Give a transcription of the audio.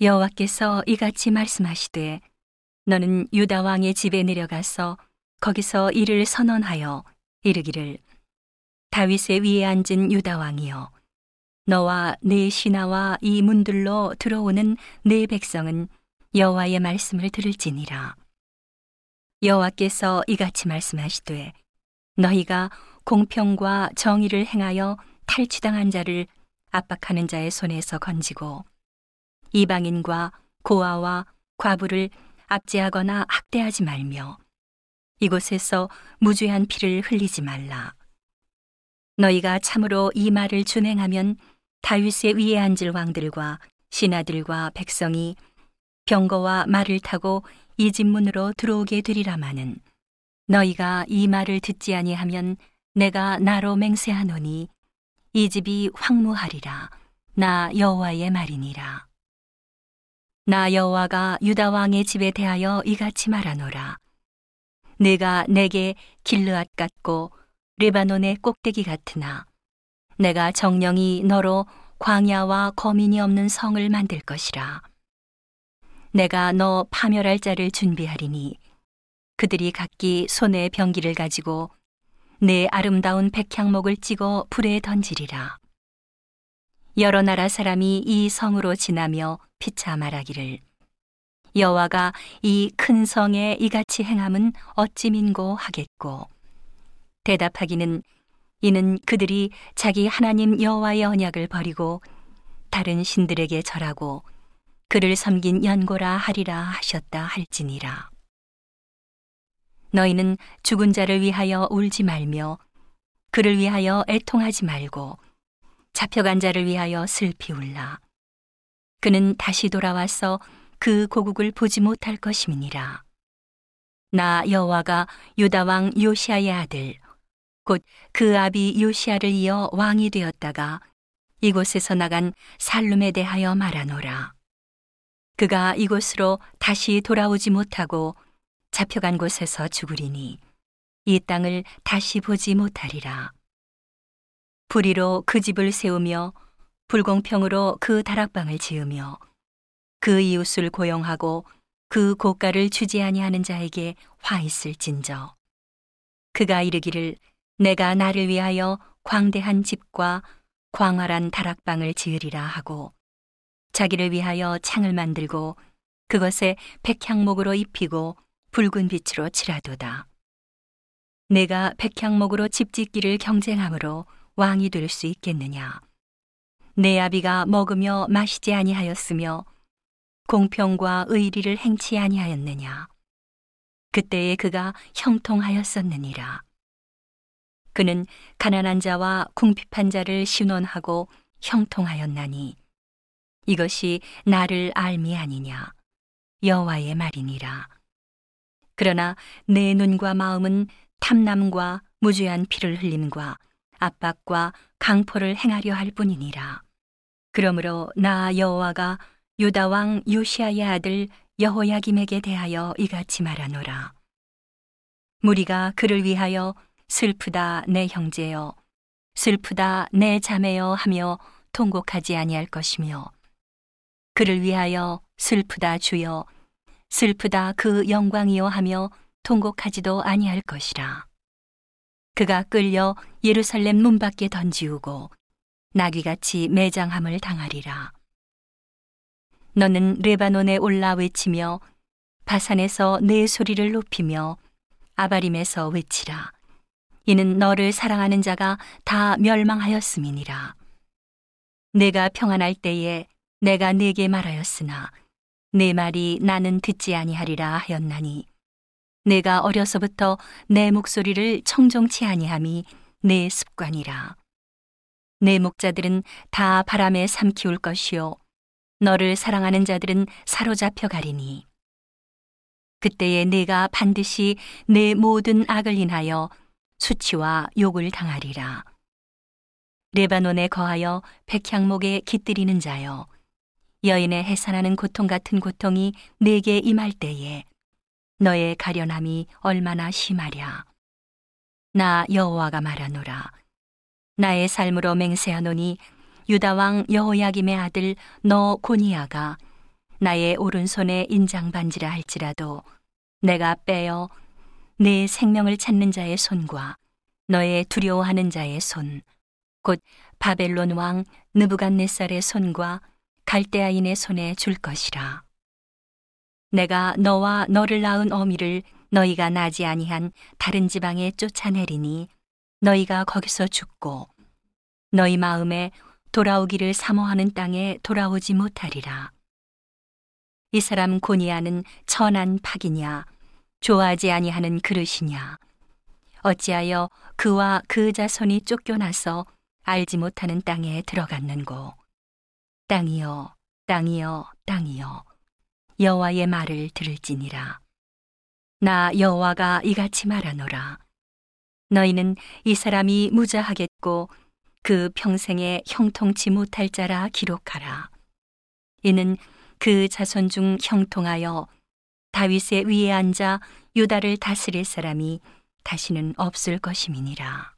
여호와께서 이같이 말씀하시되 너는 유다 왕의 집에 내려가서 거기서 이를 선언하여 이르기를 다윗의 위에 앉은 유다 왕이여 너와 네 신하와 이 문들로 들어오는 네 백성은 여호와의 말씀을 들을지니라. 여호와께서 이같이 말씀하시되 너희가 공평과 정의를 행하여 탈취당한 자를 압박하는 자의 손에서 건지고 이방인과 고아와 과부를 압제하거나 학대하지 말며 이곳에서 무죄한 피를 흘리지 말라. 너희가 참으로 이 말을 준행하면 다윗의 위에 앉을 왕들과 신하들과 백성이 병거와 말을 타고 이 집 문으로 들어오게 되리라마는 너희가 이 말을 듣지 아니하면 내가 나로 맹세하노니 이 집이 황무하리라 나 여호와의 말이니라 나 여호와가 유다 왕의 집에 대하여 이같이 말하노라 내가 내게 길르앗 같고 레바논의 꼭대기 같으나 내가 정령이 너로 광야와 거민이 없는 성을 만들 것이라 내가 너 파멸할 자를 준비하리니 그들이 각기 손에 병기를 가지고 내 아름다운 백향목을 찍어 불에 던지리라. 여러 나라 사람이 이 성으로 지나며 피차 말하기를 여호와가 이 큰 성에 이같이 행함은 어찌 민고 하겠고 대답하기는 이는 그들이 자기 하나님 여호와의 언약을 버리고 다른 신들에게 절하고 그를 섬긴 연고라 하리라 하셨다 할지니라. 너희는 죽은 자를 위하여 울지 말며 그를 위하여 애통하지 말고 잡혀간 자를 위하여 슬피 울라. 그는 다시 돌아와서 그 고국을 보지 못할 것임이니라. 나 여호와가 유다 왕 요시아의 아들 곧 그 아비 요시아를 이어 왕이 되었다가 이곳에서 나간 살룸에 대하여 말하노라. 그가 이곳으로 다시 돌아오지 못하고 잡혀간 곳에서 죽으리니 이 땅을 다시 보지 못하리라. 불의로 그 집을 세우며 불공평으로 그 다락방을 지으며 그 이웃을 고용하고 그 고가를 주지 아니하는 자에게 화 있을진저. 그가 이르기를 내가 나를 위하여 광대한 집과 광활한 다락방을 지으리라 하고 자기를 위하여 창을 만들고 그것에 백향목으로 입히고 붉은 빛으로 칠하도다. 내가 백향목으로 집 짓기를 경쟁함으로 왕이 될 수 있겠느냐? 내 아비가 먹으며 마시지 아니하였으며 공평과 의리를 행치 아니하였느냐? 그때에 그가 형통하였었느니라. 그는 가난한 자와 궁핍한 자를 신원하고 형통하였나니 이것이 나를 알미 아니냐 여호와의 말이니라. 그러나 내 눈과 마음은 탐남과 무죄한 피를 흘림과 압박과 강포를 행하려 할 뿐이니라. 그러므로 나 여호와가 유다 왕 요시아의 아들 여호야김에게 대하여 이같이 말하노라. 무리가 그를 위하여 슬프다 내 형제여 슬프다 내 자매여 하며 통곡하지 아니할 것이며 그를 위하여 슬프다 주여 슬프다 그 영광이요 하며 통곡하지도 아니할 것이라. 그가 끌려 예루살렘 문 밖에 던지우고 나귀같이 매장함을 당하리라. 너는 레바논에 올라 외치며 바산에서 내 소리를 높이며 아바림에서 외치라. 이는 너를 사랑하는 자가 다 멸망하였음이니라. 내가 평안할 때에 내가 네게 말하였으나 내 말이 나는 듣지 아니하리라 하였나니 내가 어려서부터 내 목소리를 청종치 아니함이 내 습관이라. 내 목자들은 다 바람에 삼키울 것이요. 너를 사랑하는 자들은 사로잡혀 가리니. 그때에 내가 반드시 내 모든 악을 인하여 수치와 욕을 당하리라. 레바논에 거하여 백향목에 깃들이는 자여 여인의 해산하는 고통 같은 고통이 내게 임할 때에 너의 가련함이 얼마나 심하랴. 나 여호와가 말하노라. 나의 삶으로 맹세하노니 유다 왕 여호야김의 아들 너 고니아가 나의 오른손에 인장 반지라 할지라도 내가 빼어 내 생명을 찾는 자의 손과 너의 두려워하는 자의 손, 곧 바벨론 왕 느부갓네살의 손과 갈대아인의 손에 줄 것이라. 내가 너와 너를 낳은 어미를 너희가 나지 아니한 다른 지방에 쫓아내리니 너희가 거기서 죽고 너희 마음에 돌아오기를 사모하는 땅에 돌아오지 못하리라. 이 사람 고니아는 천한 팍이냐 좋아하지 아니하는 그릇이냐. 어찌하여 그와 그 자손이 쫓겨나서 알지 못하는 땅에 들어갔는고? 땅이여 땅이여 땅이여 여호와의 말을 들을지니라. 나 여호와가 이같이 말하노라. 너희는 이 사람이 무자하겠고 그 평생에 형통치 못할 자라 기록하라. 이는 그 자손 중 형통하여 다윗의 위에 앉아 유다를 다스릴 사람이 다시는 없을 것임이니라.